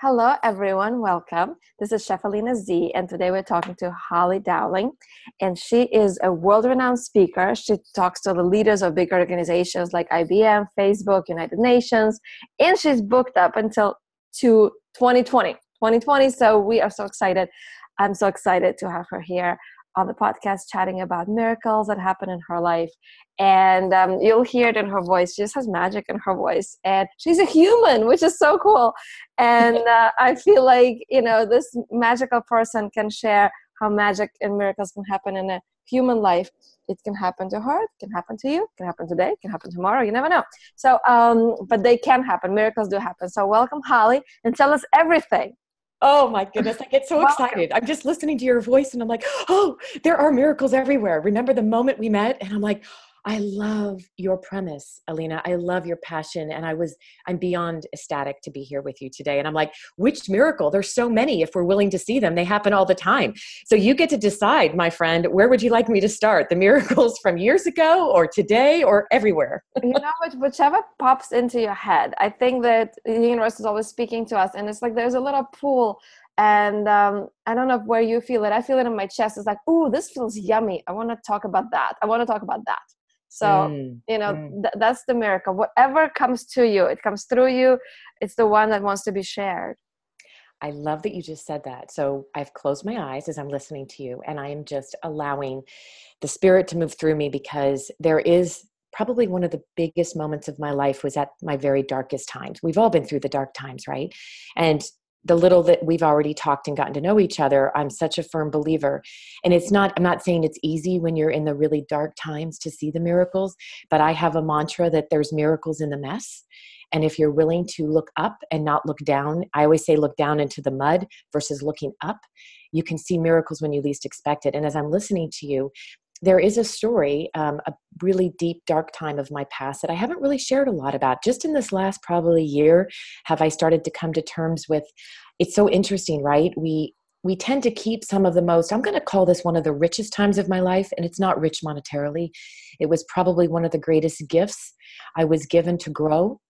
Hello, everyone. Welcome. This is Chef Alina Z, and today we're talking to Holly Dowling. And she is a world renowned speaker. She talks to the leaders of big organizations like IBM, Facebook, United Nations, and she's booked up until to 2020. 2020. So we are so excited. I'm so excited to have her here on the podcast chatting about miracles that happen in her life. And um, you'll hear it in her voice. She just has magic in her voice. And she's a human, which is so cool. And uh, I feel like, you know, this magical person can share how magic and miracles can happen in a human life. It can happen to her, it can happen to you, it can happen today, it can happen tomorrow, you never know. So, um, but they can happen, miracles do happen. So, welcome, Holly, and tell us everything Oh my goodness, I get so excited. I'm just listening to your voice and I'm like, oh, there are miracles everywhere. Remember the moment we met? And I'm like, I love your premise, Alina. I love your passion. And I was, I'm beyond ecstatic to be here with you today. And I'm like, which miracle? There's so many if we're willing to see them. They happen all the time. So you get to decide, my friend, where would you like me to start? The miracles from years ago or today or everywhere? you know, whichever pops into your head. I think that the universe is always speaking to us. And it's like there's a little pool and um, I don't know where you feel it. I feel it in my chest. It's like, oh, this feels yummy. I want to talk about that. I want to talk about that. So, mm, you know, mm. th- that's the miracle. Whatever comes to you, it comes through you. It's the one that wants to be shared. I love that you just said that. So I've closed my eyes as I'm listening to you, and I am just allowing the spirit to move through me because there is probably one of the biggest moments of my life was at my very darkest times. We've all been through the dark times, right? And the little that we've already talked and gotten to know each other i'm such a firm believer and it's not i'm not saying it's easy when you're in the really dark times to see the miracles but i have a mantra that there's miracles in the mess and if you're willing to look up and not look down i always say look down into the mud versus looking up you can see miracles when you least expect it and as i'm listening to you there is a story, um, a really deep, dark time of my past that I haven't really shared a lot about. Just in this last probably year, have I started to come to terms with. It's so interesting, right? We we tend to keep some of the most i'm going to call this one of the richest times of my life and it's not rich monetarily. It was probably one of the greatest gifts i was given to grow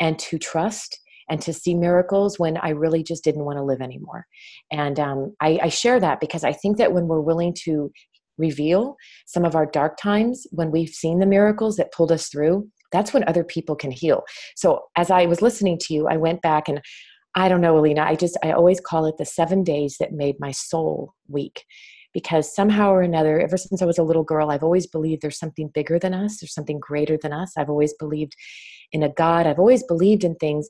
and to trust and to see miracles when i really just didn't want to live anymore. And um, I, I share that because i think that when we're willing to reveal some of our dark times when we've seen the miracles that pulled us through that's when other people can heal. So as i was listening to you i went back and i don't know alina i just i always call it the seven days that made my soul weak because somehow or another ever since i was a little girl i've always believed there's something bigger than us there's something greater than us. I've always believed in a god i've always believed in things.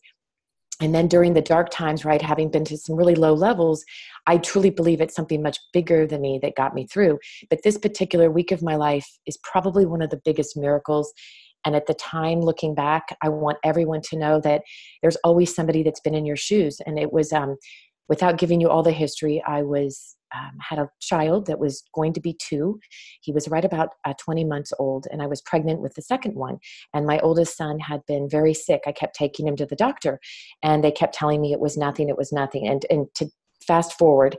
And then during the dark times right having been to some really low levels i truly believe it's something much bigger than me that got me through. But this particular week of my life is probably one of the biggest miracles and at the time looking back i want everyone to know that there's always somebody that's been in your shoes and it was um, without giving you all the history i was um, had a child that was going to be two. He was right about uh, 20 months old, and I was pregnant with the second one. And my oldest son had been very sick. I kept taking him to the doctor, and they kept telling me it was nothing, it was nothing. And, and to fast forward,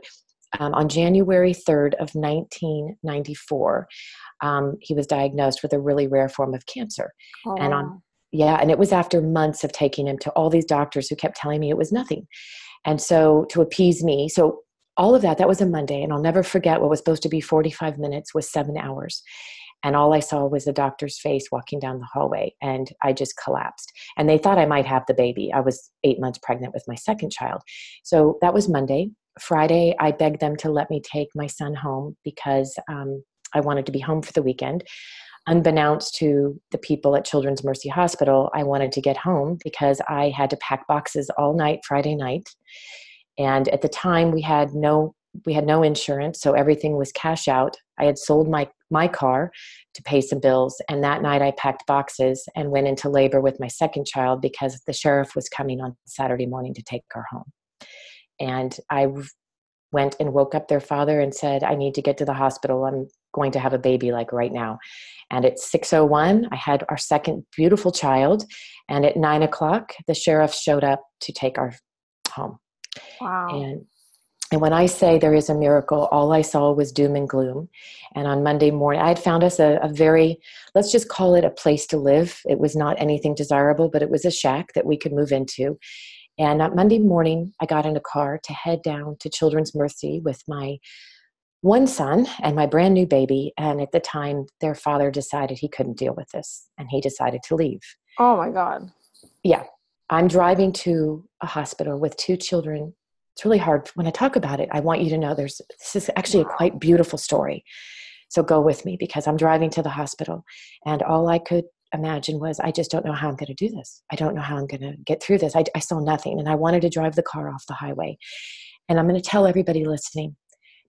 um, on January 3rd of 1994, um, he was diagnosed with a really rare form of cancer. Oh. And on yeah, and it was after months of taking him to all these doctors who kept telling me it was nothing. And so to appease me, so all of that that was a monday and i'll never forget what was supposed to be 45 minutes was seven hours and all i saw was the doctor's face walking down the hallway and i just collapsed and they thought i might have the baby i was eight months pregnant with my second child so that was monday friday i begged them to let me take my son home because um, i wanted to be home for the weekend. Unbeknownst to the people at children's mercy hospital i wanted to get home because i had to pack boxes all night friday night. And at the time we had no we had no insurance so everything was cash out. I had sold my my car to pay some bills and that night i packed boxes and went into labor with my second child because the sheriff was coming on saturday morning to take her home. And i went and woke up their father and said i need to get to the hospital. I'm going to have a baby like right now and at 601 i had our second beautiful child and at 9 o'clock the sheriff showed up to take our home Wow. And and when I say there is a miracle, all I saw was doom and gloom. And on Monday morning, I had found us a, a, very, let's just call it a place to live. It was not anything desirable, but it was a shack that we could move into. And on Monday morning, I got in a car to head down to Children's Mercy with my one son and my brand new baby. And at the time, their father decided he couldn't deal with this and he decided to leave. Oh my God. Yeah. I'm driving to a hospital with two children. It's really hard. When I talk about it, I want you to know there's this is actually a quite beautiful story. So go with me because I'm driving to the hospital and all I could imagine was I just don't know how I'm going to do this. I don't know how I'm going to get through this. I, I saw nothing and I wanted to drive the car off the highway. And I'm going to tell everybody listening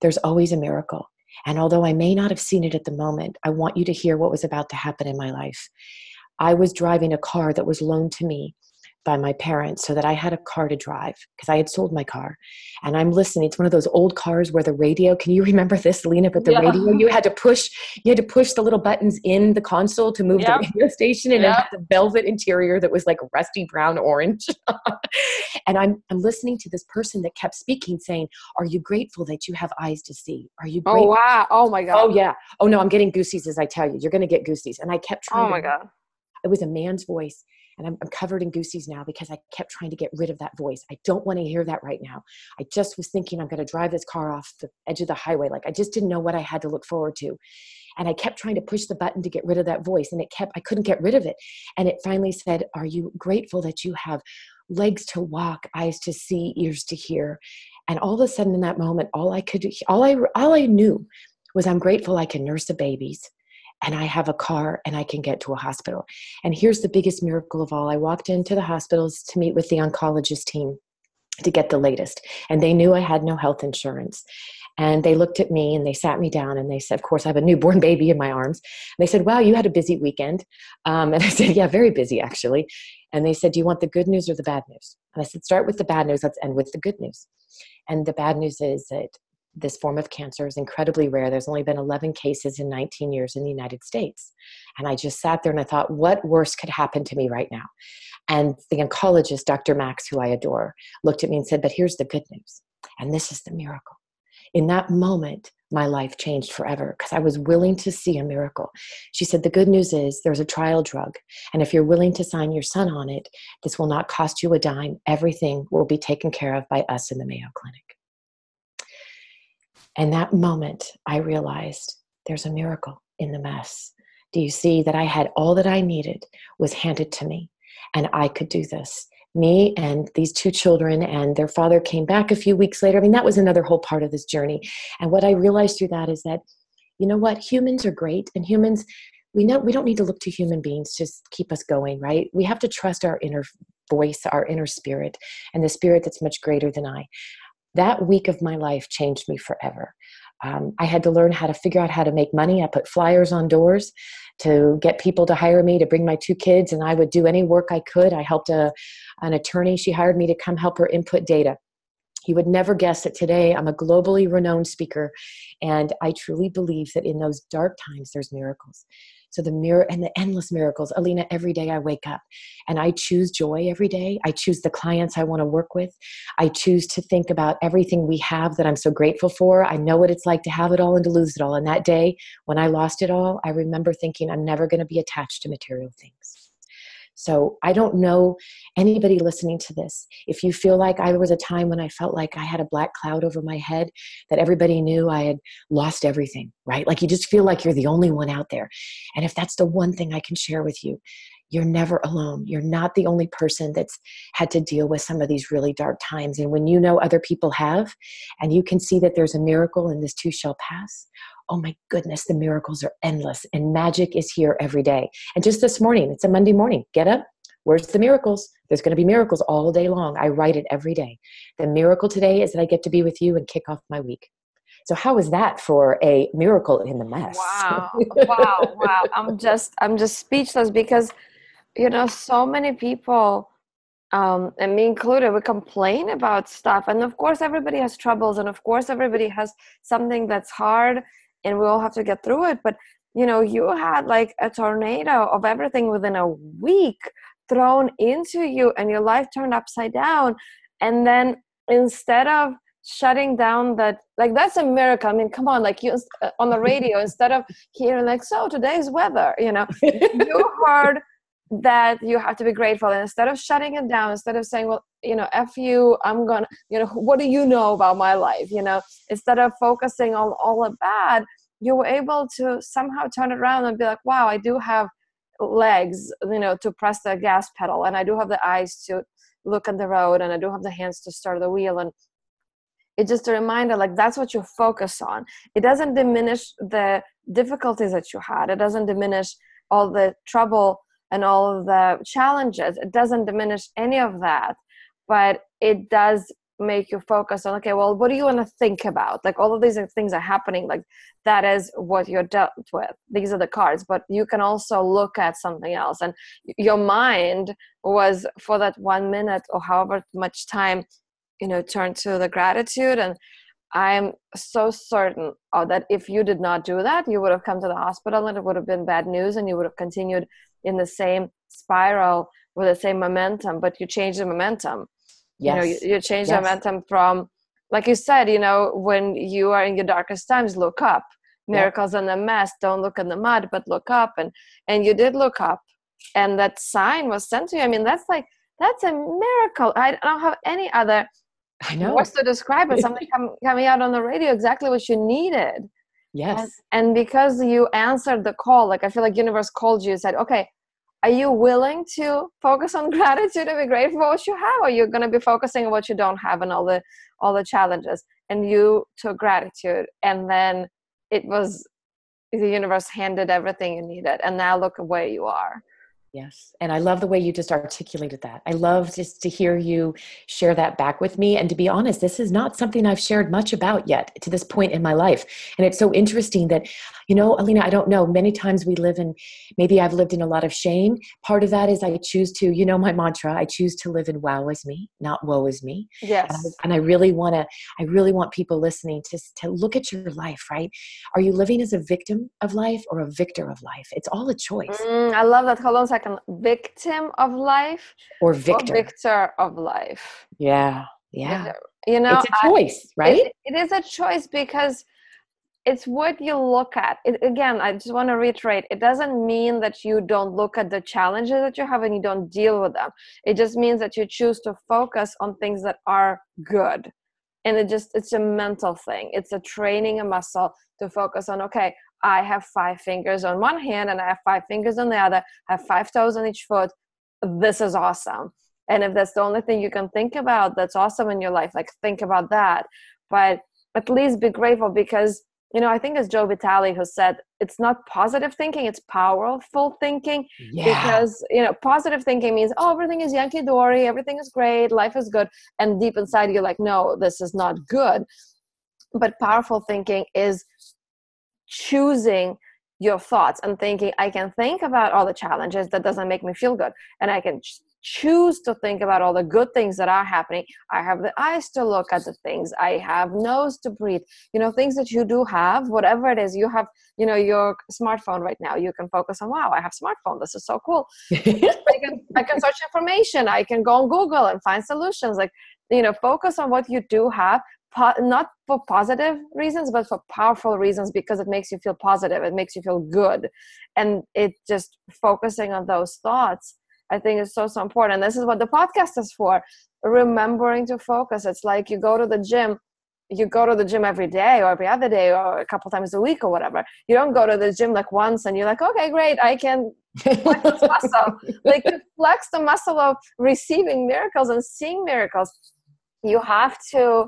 there's always a miracle. And although I may not have seen it at the moment, I want you to hear what was about to happen in my life. I was driving a car that was loaned to me by my parents so that I had a car to drive because I had sold my car. And I'm listening. It's one of those old cars where the radio, can you remember this, Lena? But the yeah. radio, you had to push, you had to push the little buttons in the console to move yep. the radio station and yep. it had the velvet interior that was like rusty brown orange. and I'm I'm listening to this person that kept speaking, saying, Are you grateful that you have eyes to see? Are you oh, grateful? Oh wow. Oh my God. Oh yeah. Oh no, I'm getting goosies as I tell you. You're gonna get goosies. And I kept trying. Oh my to, God. It was a man's voice and I'm, I'm, covered in goosies now because I kept trying to get rid of that voice. I don't want to hear that right now. I just was thinking I'm going to drive this car off the edge of the highway. Like I just didn't know what I had to look forward to. And I kept trying to push the button to get rid of that voice and it kept, I couldn't get rid of it. And it finally said, Are you grateful that you have legs to walk, eyes to see, ears to hear? And all of a sudden in that moment, all I could, all I, all I knew was I'm grateful I can nurse the babies and I have a car and I can get to a hospital. And here's the biggest miracle of all I walked into the hospitals to meet with the oncologist team to get the latest, and they knew I had no health insurance. And they looked at me and they sat me down and they said, Of course, I have a newborn baby in my arms. And they said, Wow, you had a busy weekend. Um, and I said, Yeah, very busy actually. And they said, Do you want the good news or the bad news? And I said, Start with the bad news, let's end with the good news. And the bad news is that this form of cancer is incredibly rare. There's only been 11 cases in 19 years in the United States. And I just sat there and I thought, what worse could happen to me right now? And the oncologist, Dr. Max, who I adore, looked at me and said, But here's the good news. And this is the miracle. In that moment, my life changed forever because I was willing to see a miracle. She said, The good news is there's a trial drug. And if you're willing to sign your son on it, this will not cost you a dime. Everything will be taken care of by us in the Mayo Clinic. And that moment, I realized there's a miracle in the mess. Do you see that I had all that I needed was handed to me and I could do this? Me and these two children, and their father came back a few weeks later. I mean, that was another whole part of this journey. And what I realized through that is that, you know what, humans are great, and humans, we know we don't need to look to human beings to keep us going, right? We have to trust our inner voice, our inner spirit, and the spirit that's much greater than I that week of my life changed me forever. Um, I had to learn how to figure out how to make money. I put flyers on doors to get people to hire me to bring my two kids, and I would do any work I could. I helped a, an attorney. She hired me to come help her input data. You would never guess that today I'm a globally renowned speaker, and I truly believe that in those dark times, there's miracles. So the mirror and the endless miracles. Alina, every day I wake up and I choose joy every day. I choose the clients I want to work with. I choose to think about everything we have that I'm so grateful for. I know what it's like to have it all and to lose it all. And that day when I lost it all, I remember thinking I'm never going to be attached to material things. So I don't know anybody listening to this. If you feel like I was a time when I felt like I had a black cloud over my head, that everybody knew I had lost everything, right? Like you just feel like you're the only one out there. And if that's the one thing I can share with you, you're never alone. You're not the only person that's had to deal with some of these really dark times. And when you know other people have, and you can see that there's a miracle and this too shall pass, oh my goodness, the miracles are endless and magic is here every day. And just this morning, it's a Monday morning, get up. Where's the miracles? There's going to be miracles all day long. I write it every day. The miracle today is that I get to be with you and kick off my week. So how is that for a miracle in the mess? Wow. Wow. wow. I'm just I'm just speechless because you know so many people um, and me included, we complain about stuff. And of course, everybody has troubles, and of course, everybody has something that's hard and we all have to get through it but you know you had like a tornado of everything within a week thrown into you and your life turned upside down and then instead of shutting down that like that's a miracle. I mean come on like you uh, on the radio instead of hearing like so today's weather you know you heard that you have to be grateful. And instead of shutting it down instead of saying well you know f you i'm gonna you know what do you know about my life? You know instead of focusing on all the bad you were able to somehow turn it around and be like wow i do have legs you know to press the gas pedal and i do have the eyes to look at the road and i do have the hands to start the wheel. And it's just a reminder like that's what you focus on. It doesn't diminish the difficulties that you had. It doesn't diminish all the trouble and all of the challenges it doesn't diminish any of that but it does make you focus on okay well what do you want to think about? Like all of these things are happening like that is what you're dealt with. These are the cards but you can also look at something else and your mind was for that one minute or however much time you know turn to the gratitude and i'm so certain uh, that if you did not do that you would have come to the hospital and it would have been bad news and you would have continued in the same spiral with the same momentum but you change the momentum yes. you know you, you change yes. the momentum from like you said you know when you are in your darkest times look up miracles in the mess don't look in the mud but look up and and you did look up and that sign was sent to you i mean that's like that's a miracle i don't have any other I know. What's to describe it? Something com- coming out on the radio, exactly what you needed. Yes. And, and, because you answered the call, like I feel like universe called you and said, okay, are you willing to focus on gratitude and be grateful for what you have or you're going to be focusing on what you don't have and all the all the challenges and you took gratitude and then it was the universe handed everything you needed and now look at where you are Yes. And I love the way you just articulated that. I love just to hear you share that back with me. And to be honest, this is not something I've shared much about yet to this point in my life. And it's so interesting that, you know, Alina, I don't know, many times we live in, maybe I've lived in a lot of shame. Part of that is I choose to, you know, my mantra, I choose to live in wow is me, not woe is me. Yes. And I, and I really want to, I really want people listening to, to look at your life, right? Are you living as a victim of life or a victor of life? It's all a choice. Mm, I love that. Hold on a second victim of life or victor, or victor of life. Yeah, yeah. You know, it's a choice, I, right? It, it is a choice because it's what you look at. It, again, I just want to reiterate it doesn't mean that you don't look at the challenges that you have and you don't deal with them. It just means that you choose to focus on things that are good. And it just, it's a mental thing. It's a training a muscle to focus on, okay, I have five fingers on one hand and I have five fingers on the other, I have five toes on each foot. This is awesome. And if that's the only thing you can think about that's awesome in your life, like think about that. But at least be grateful because, you know, I think it's Joe Vitale who said it's not positive thinking, it's powerful thinking. Yeah. Because, you know, positive thinking means, oh, everything is Yankee Dory, everything is great, life is good. And deep inside, you're like, no, this is not good. But powerful thinking is choosing your thoughts. And thinking i can think about all the challenges that doesn't make me feel good. And i can choose to think about all the good things that are happening. I have the eyes to look at the things. I have nose to breathe. You know things that you do have whatever it is you have you know your smartphone right now. You can focus on wow i have smartphone. This is so cool. I, can, I can search information. I can go on google and find solutions. Like you know focus on what you do have po- not for positive reasons but for powerful reasons because it makes you feel positive it makes you feel good. And it just focusing on those thoughts i think is so so important. And this is what the podcast is for remembering to focus. It's like you go to the gym you go to the gym every day or every other day or a couple times a week or whatever. You don't go to the gym like once and you're like okay great i can flex this muscle like flex the muscle of receiving miracles and seeing miracles. You have to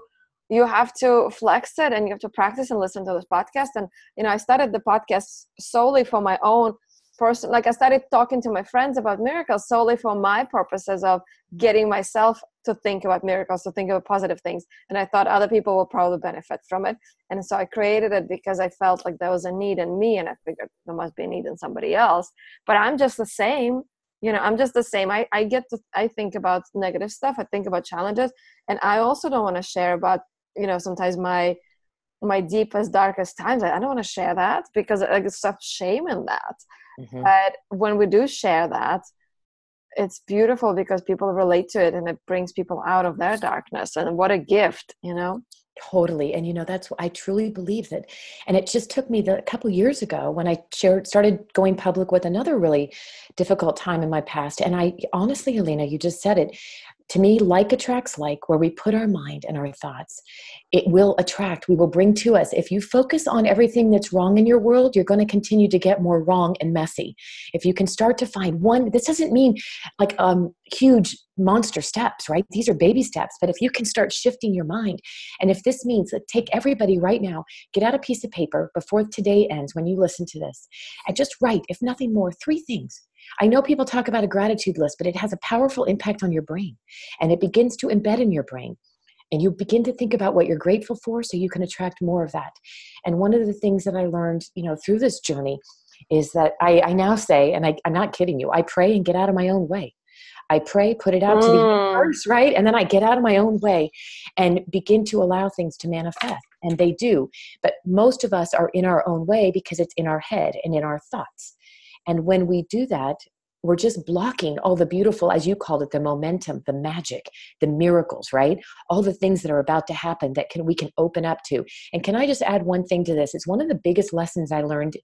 you have to flex it and you have to practice and listen to this podcast. And you know i started the podcast solely for my own person like i started talking to my friends about miracles solely for my purposes of getting myself to think about miracles to think about positive things. And i thought other people will probably benefit from it. And so i created it because i felt like there was a need in me and i figured there must be a need in somebody else. But i'm just the same you know i'm just the same. I, I get to i think about negative stuff. I think about challenges. And i also don't want to share about you know sometimes my my deepest darkest times i don't want to share that because like it's such shame in that mm-hmm. but when we do share that it's beautiful because people relate to it and it brings people out of their darkness and what a gift you know Totally. And you know, that's what I truly believe that. And it just took me the a couple years ago when I shared started going public with another really difficult time in my past. And I honestly, Helena, you just said it to me like attracts like where we put our mind and our thoughts it will attract we will bring to us. If you focus on everything that's wrong in your world you're going to continue to get more wrong and messy. If you can start to find one this doesn't mean like um huge monster steps right? These are baby steps but if you can start shifting your mind and if this means that take everybody right now get out a piece of paper before today ends when you listen to this and just write if nothing more three things I know people talk about a gratitude list, but it has a powerful impact on your brain and it begins to embed in your brain. And you begin to think about what you're grateful for so you can attract more of that. And one of the things that I learned, you know, through this journey is that I, I now say, and I, I'm not kidding you, I pray and get out of my own way. I pray, put it out mm. to the mm. universe, right? And then I get out of my own way and begin to allow things to manifest. And they do. But most of us are in our own way because it's in our head and in our thoughts. And when we do that, we're just blocking all the beautiful, as you called it, the momentum, the magic, the miracles, right? All the things that are about to happen that can we can open up to. And can I just add one thing to this? It's one of the biggest lessons I learned.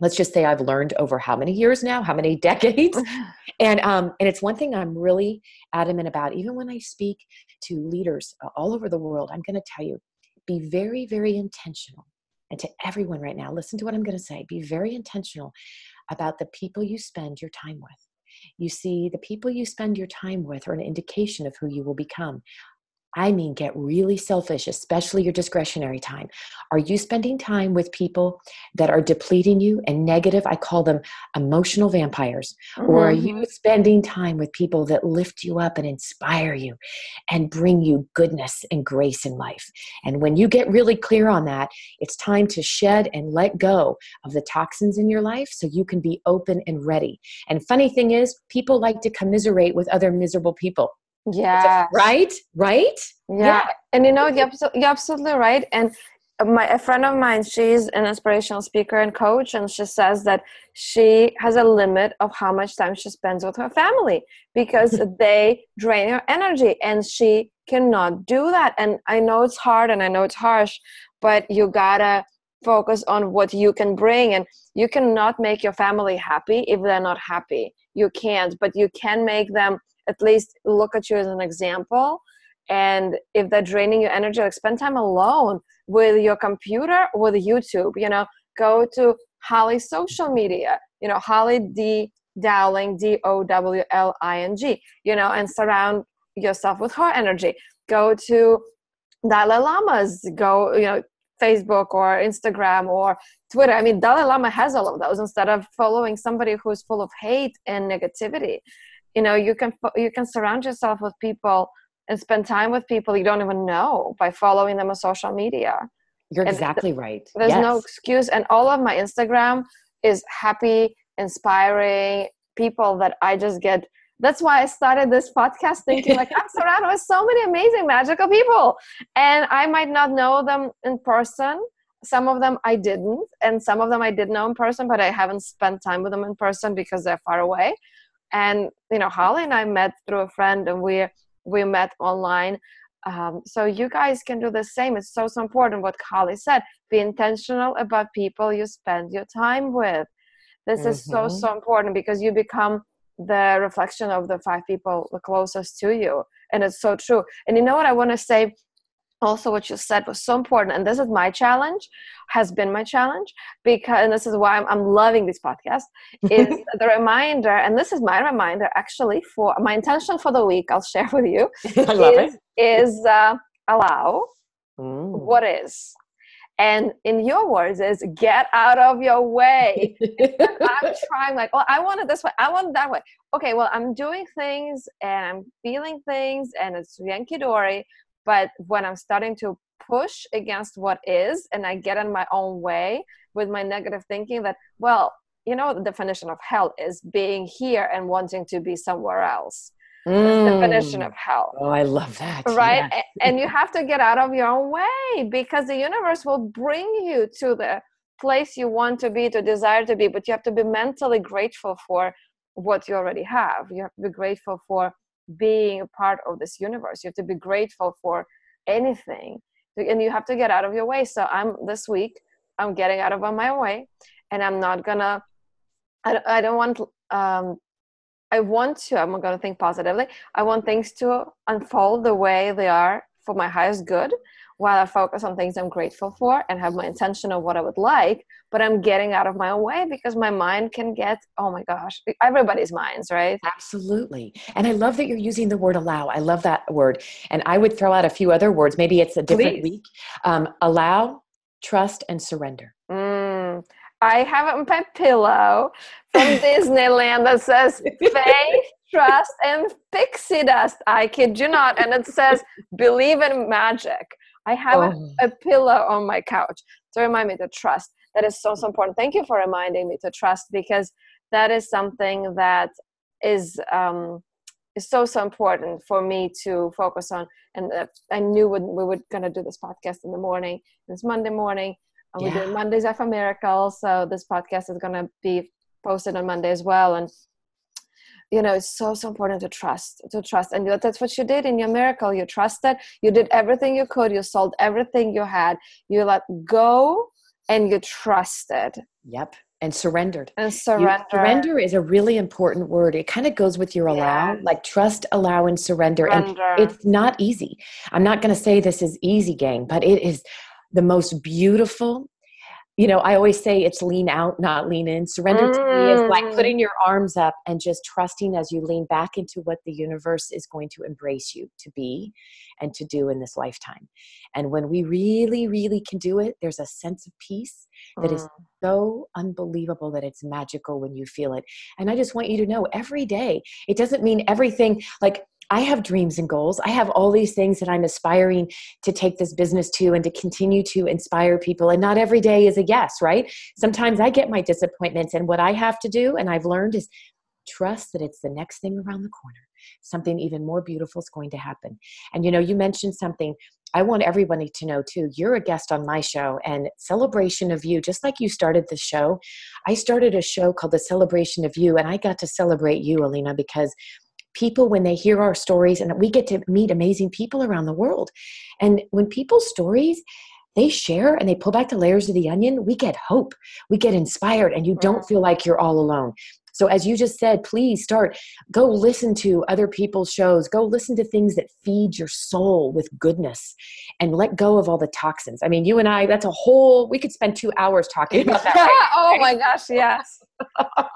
Let's just say I've learned over how many years now, how many decades, and um, and it's one thing I'm really adamant about. Even when I speak to leaders all over the world, I'm going to tell you, be very, very intentional. And to everyone right now, listen to what I'm going to say. Be very intentional about the people you spend your time with. You see, the people you spend your time with are an indication of who you will become. I mean, get really selfish, especially your discretionary time. Are you spending time with people that are depleting you and negative? I call them emotional vampires. Mm-hmm. Or are you mm-hmm. spending time with people that lift you up and inspire you and bring you goodness and grace in life? And when you get really clear on that, it's time to shed and let go of the toxins in your life so you can be open and ready. And funny thing is, people like to commiserate with other miserable people. Yeah. Right? Right? Yeah. yeah. And you know, you're, you're absolutely right. And my a friend of mine, she's an inspirational speaker and coach, and she says that she has a limit of how much time she spends with her family because they drain her energy, and she cannot do that. And I know it's hard, and I know it's harsh, but you gotta focus on what you can bring and you cannot make your family happy if they're not happy you can't but you can make them at least look at you as an example. And if they're draining your energy like spend time alone with your computer with youtube you know? Go to holly's social media you know holly d dowling d-o-w-l-i-n-g you know and surround yourself with her energy. Go to dalai lama's go you know facebook or instagram or twitter. I mean dalai lama has all of those instead of following somebody who's full of hate and negativity you know you can you can surround yourself with people and spend time with people you don't even know by following them on social media. You're and exactly th- right. there's yes. no excuse. And all of my instagram is happy inspiring people that i just get that's why i started this podcast thinking like i'm surrounded with so many amazing magical people. And i might not know them in person. Some of them i didn't and some of them i did know in person but i haven't spent time with them in person because they're far away and you know holly and i met through a friend and we we met online. Um, so you guys can do the same. It's so so important what holly said. Be intentional about people you spend your time with. This mm-hmm. is so mm-hmm. so important because you become the reflection of the five people the closest to you. And it's so true. And you know what i want to say also what you said was so important and this is my challenge has been my challenge because and this is why i'm, I'm loving this podcast is the reminder and this is my reminder actually for my intention for the week i'll share with you I love is, it. is uh, allow mm. what is and in your words is get out of your way i'm trying like well i want it this way i want it that way okay well i'm doing things and i'm feeling things and it's yankee dory but when i'm starting to push against what is and i get in my own way with my negative thinking that well you know the definition of hell is being here and wanting to be somewhere else. Mm. definition of hell. Oh i love that. Right? Yes. and you have to get out of your own way because the universe will bring you to the place you want to be to desire to be but you have to be mentally grateful for what you already have. You have to be grateful for being a part of this universe. You have to be grateful for anything. And you have to get out of your way. So i'm this week i'm getting out of my way and i'm not gonna i, I don't want um i want to i'm gonna think positively. I want things to unfold the way they are for my highest good while I focus on things I'm grateful for and have my intention of what I would like, but I'm getting out of my own way because my mind can get, oh my gosh, everybody's minds, right? Absolutely. And I love that you're using the word allow. I love that word. And I would throw out a few other words. Maybe it's a different Please. week. Um, allow, trust, and surrender. Mm, I have a pillow from Disneyland that says faith, trust, and pixie dust. I kid you not. And it says believe in magic. I have oh. a, a, pillow on my couch to remind me to trust. That is so, so important. Thank you for reminding me to trust because that is something that is um, is so so important for me to focus on. And uh, I knew when we were gonna do this podcast in the morning. It's Monday morning, and yeah. we're doing Mondays for miracles. So this podcast is gonna be posted on Monday as well. And you know it's so so important to trust to trust. And that's what you did in your miracle. You trusted you did everything you could you sold everything you had. You let go and you trusted. Yep and surrendered. And surrender you, surrender. is a really important word. It kind of goes with your allow yeah. like trust allow and surrender. surrender. and it's not easy. I'm not going to say this is easy gang but it is the most beautiful you know, I always say it's lean out, not lean in. Surrender mm. to me is like mm. putting your arms up and just trusting as you lean back into what the universe is going to embrace you to be and to do in this lifetime. And when we really, really can do it, there's a sense of peace that mm. is so unbelievable that it's magical when you feel it. And I just want you to know every day, it doesn't mean everything like I have dreams and goals. I have all these things that I'm aspiring to take this business to and to continue to inspire people. And not every day is a yes, right? Sometimes I get my disappointments. And what I have to do, and I've learned, is trust that it's the next thing around the corner. Something even more beautiful is going to happen. And you know, you mentioned something. I want everybody to know too. You're a guest on my show, and Celebration of You, just like you started the show, I started a show called The Celebration of You, and I got to celebrate you, Alina, because people when they hear our stories and we get to meet amazing people around the world. And when people's stories they share and they pull back the layers of the onion we get hope. We get inspired and you don't feel like you're all alone so, as you just said, please start, go listen to other people's shows, go listen to things that feed your soul with goodness and let go of all the toxins. I mean, you and I, that's a whole, we could spend two hours talking about that. Right? oh my gosh, yes.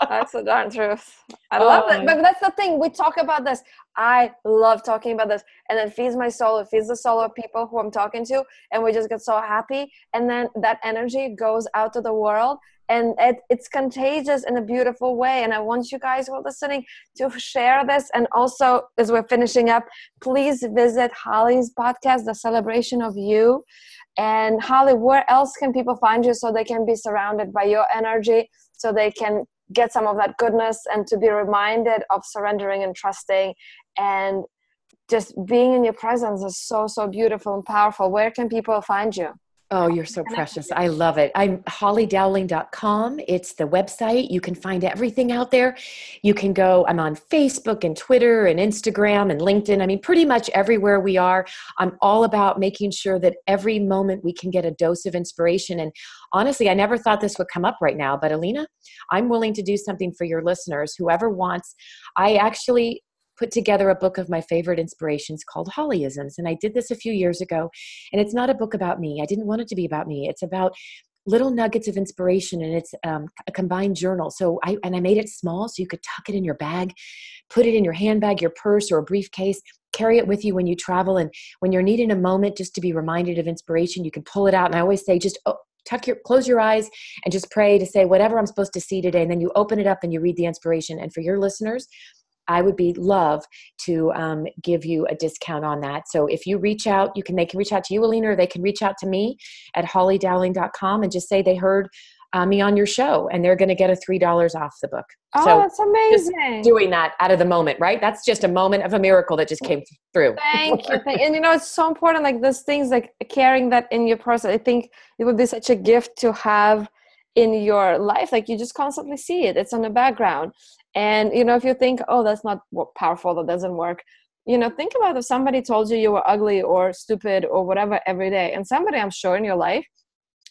that's the darn truth. I oh love oh. it. But that's the thing. We talk about this. I love talking about this. And it feeds my soul. It feeds the soul of people who I'm talking to. And we just get so happy. And then that energy goes out to the world and it, it's contagious in a beautiful way. And i want you guys who are listening to share this. And also as we're finishing up please visit holly's podcast the celebration of you. And holly where else can people find you so they can be surrounded by your energy so they can get some of that goodness and to be reminded of surrendering and trusting? And just being in your presence is so so beautiful and powerful. Where can people find you Oh, you're so precious. I love it. I'm hollydowling.com. It's the website. You can find everything out there. You can go, I'm on Facebook and Twitter and Instagram and LinkedIn. I mean, pretty much everywhere we are. I'm all about making sure that every moment we can get a dose of inspiration. And honestly, I never thought this would come up right now, but Alina, I'm willing to do something for your listeners. Whoever wants, I actually put together a book of my favorite inspirations called Hollyisms. And I did this a few years ago. And it's not a book about me. I didn't want it to be about me. It's about little nuggets of inspiration and it's um, a combined journal so i and i made it small so you could tuck it in your bag put it in your handbag your purse or a briefcase carry it with you when you travel and when you're needing a moment just to be reminded of inspiration you can pull it out and i always say just oh, tuck your close your eyes and just pray to say whatever i'm supposed to see today and then you open it up and you read the inspiration and for your listeners I would be love to um, give you a discount on that. So if you reach out, you can they can reach out to you, Alina, or they can reach out to me at hollydowling.com and just say they heard uh, me on your show, and they're going to get a three dollars off the book. Oh, so that's amazing! doing that out of the moment, right? That's just a moment of a miracle that just came through. Thank you, thank, and you know it's so important. Like those things, like carrying that in your purse. I think it would be such a gift to have in your life like you just constantly see it it's on the background. And you know if you think oh that's not powerful that doesn't work you know think about if somebody told you you were ugly or stupid or whatever every day and somebody i'm sure in your life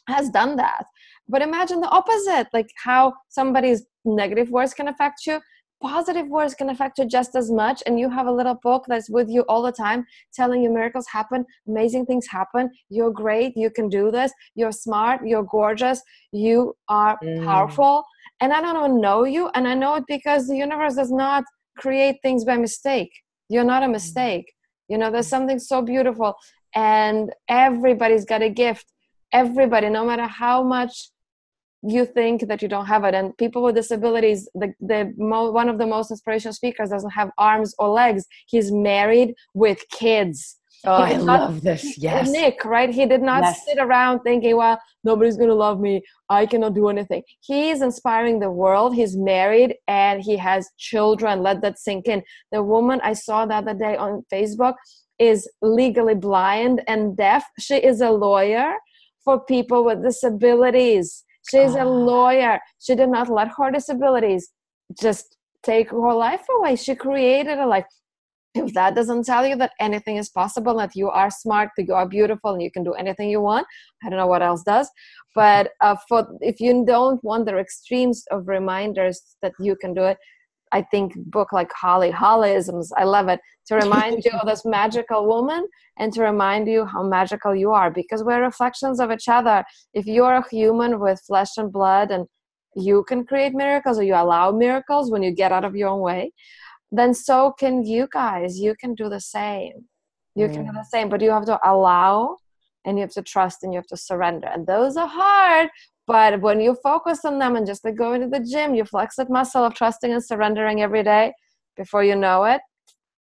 has done that. But imagine the opposite like how somebody's negative words can affect you positive words can affect you just as much and you have a little book that's with you all the time telling you miracles happen amazing things happen. You're great you can do this. You're smart you're gorgeous you are mm. powerful. And i don't even know you and i know it because the universe does not create things by mistake. You're not a mm. mistake. You know there's something so beautiful and everybody's got a gift. Everybody no matter how much you think that you don't have it. And people with disabilities the, the mo- one of the most inspirational speakers doesn't have arms or legs. He's married with kids. Oh i not, love this. yes. Nick right? He did not yes. sit around thinking well nobody's going to love me. I cannot do anything. He's inspiring the world. He's married and he has children. Let that sink in. The woman i saw the other day on facebook is legally blind and deaf. She is a lawyer for people with disabilities She's a ah. lawyer. She did not let her disabilities just take her life away. She created a life. If that doesn't tell you that anything is possible, that you are smart, that you are beautiful, and you can do anything you want, I don't know what else does. But uh, for if you don't want the extremes of reminders that you can do it, I think book like Holly, Hollyisms, I love it, to remind you of this magical woman and to remind you how magical you are because we're reflections of each other. If you're a human with flesh and blood and you can create miracles or you allow miracles when you get out of your own way, then so can you guys. You can do the same. You mm. can do the same, but you have to allow and you have to trust and you have to surrender. And those are hard, but when you focus on them and just like going to the gym, you flex that muscle of trusting and surrendering every day. Before you know it,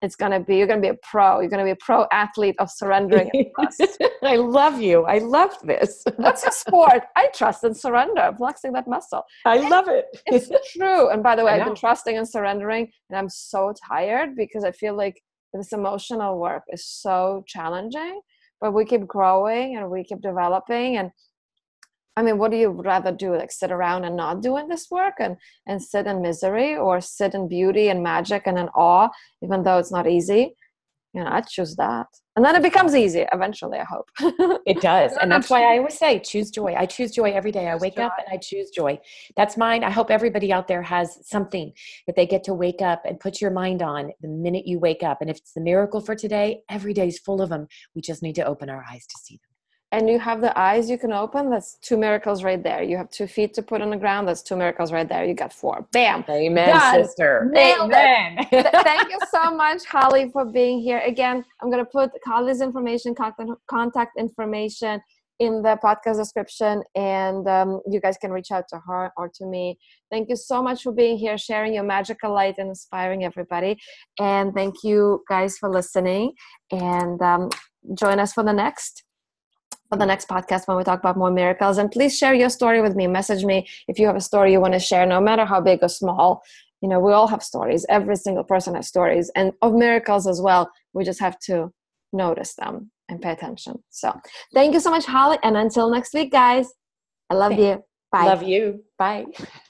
it's gonna be you're gonna be a pro. You're gonna be a pro athlete of surrendering. I love you. I love this. That's a sport. I trust and surrender, flexing that muscle. I and love it. it's true. And by the way, I've been trusting and surrendering, and I'm so tired because I feel like this emotional work is so challenging. But we keep growing and we keep developing and I mean, what do you rather do? Like sit around and not doing this work and and sit in misery or sit in beauty and magic and in awe, even though it's not easy? You know, I choose that. And then it becomes easy eventually, I hope. it does. And that's why I always say choose joy. I choose joy every day. I wake up and I choose joy. That's mine. I hope everybody out there has something that they get to wake up and put your mind on the minute you wake up. And if it's the miracle for today, every day is full of them. We just need to open our eyes to see them and you have the eyes you can open that's two miracles right there. You have two feet to put on the ground that's two miracles right there. You got four. Bam. Amen Done. sister. Nailed amen. Thank you so much holly for being here. Again i'm going to put holly's information contact information in the podcast description and um, you guys can reach out to her or to me. Thank you so much for being here sharing your magical light and inspiring everybody. And thank you guys for listening. And um, join us for the next for the next podcast when we talk about more miracles. And please share your story with me. Message me if you have a story you want to share, no matter how big or small. You know, we all have stories. Every single person has stories and of miracles as well. We just have to notice them and pay attention. So thank you so much, Holly. And until next week, guys, I love you. Bye. Love you. Bye.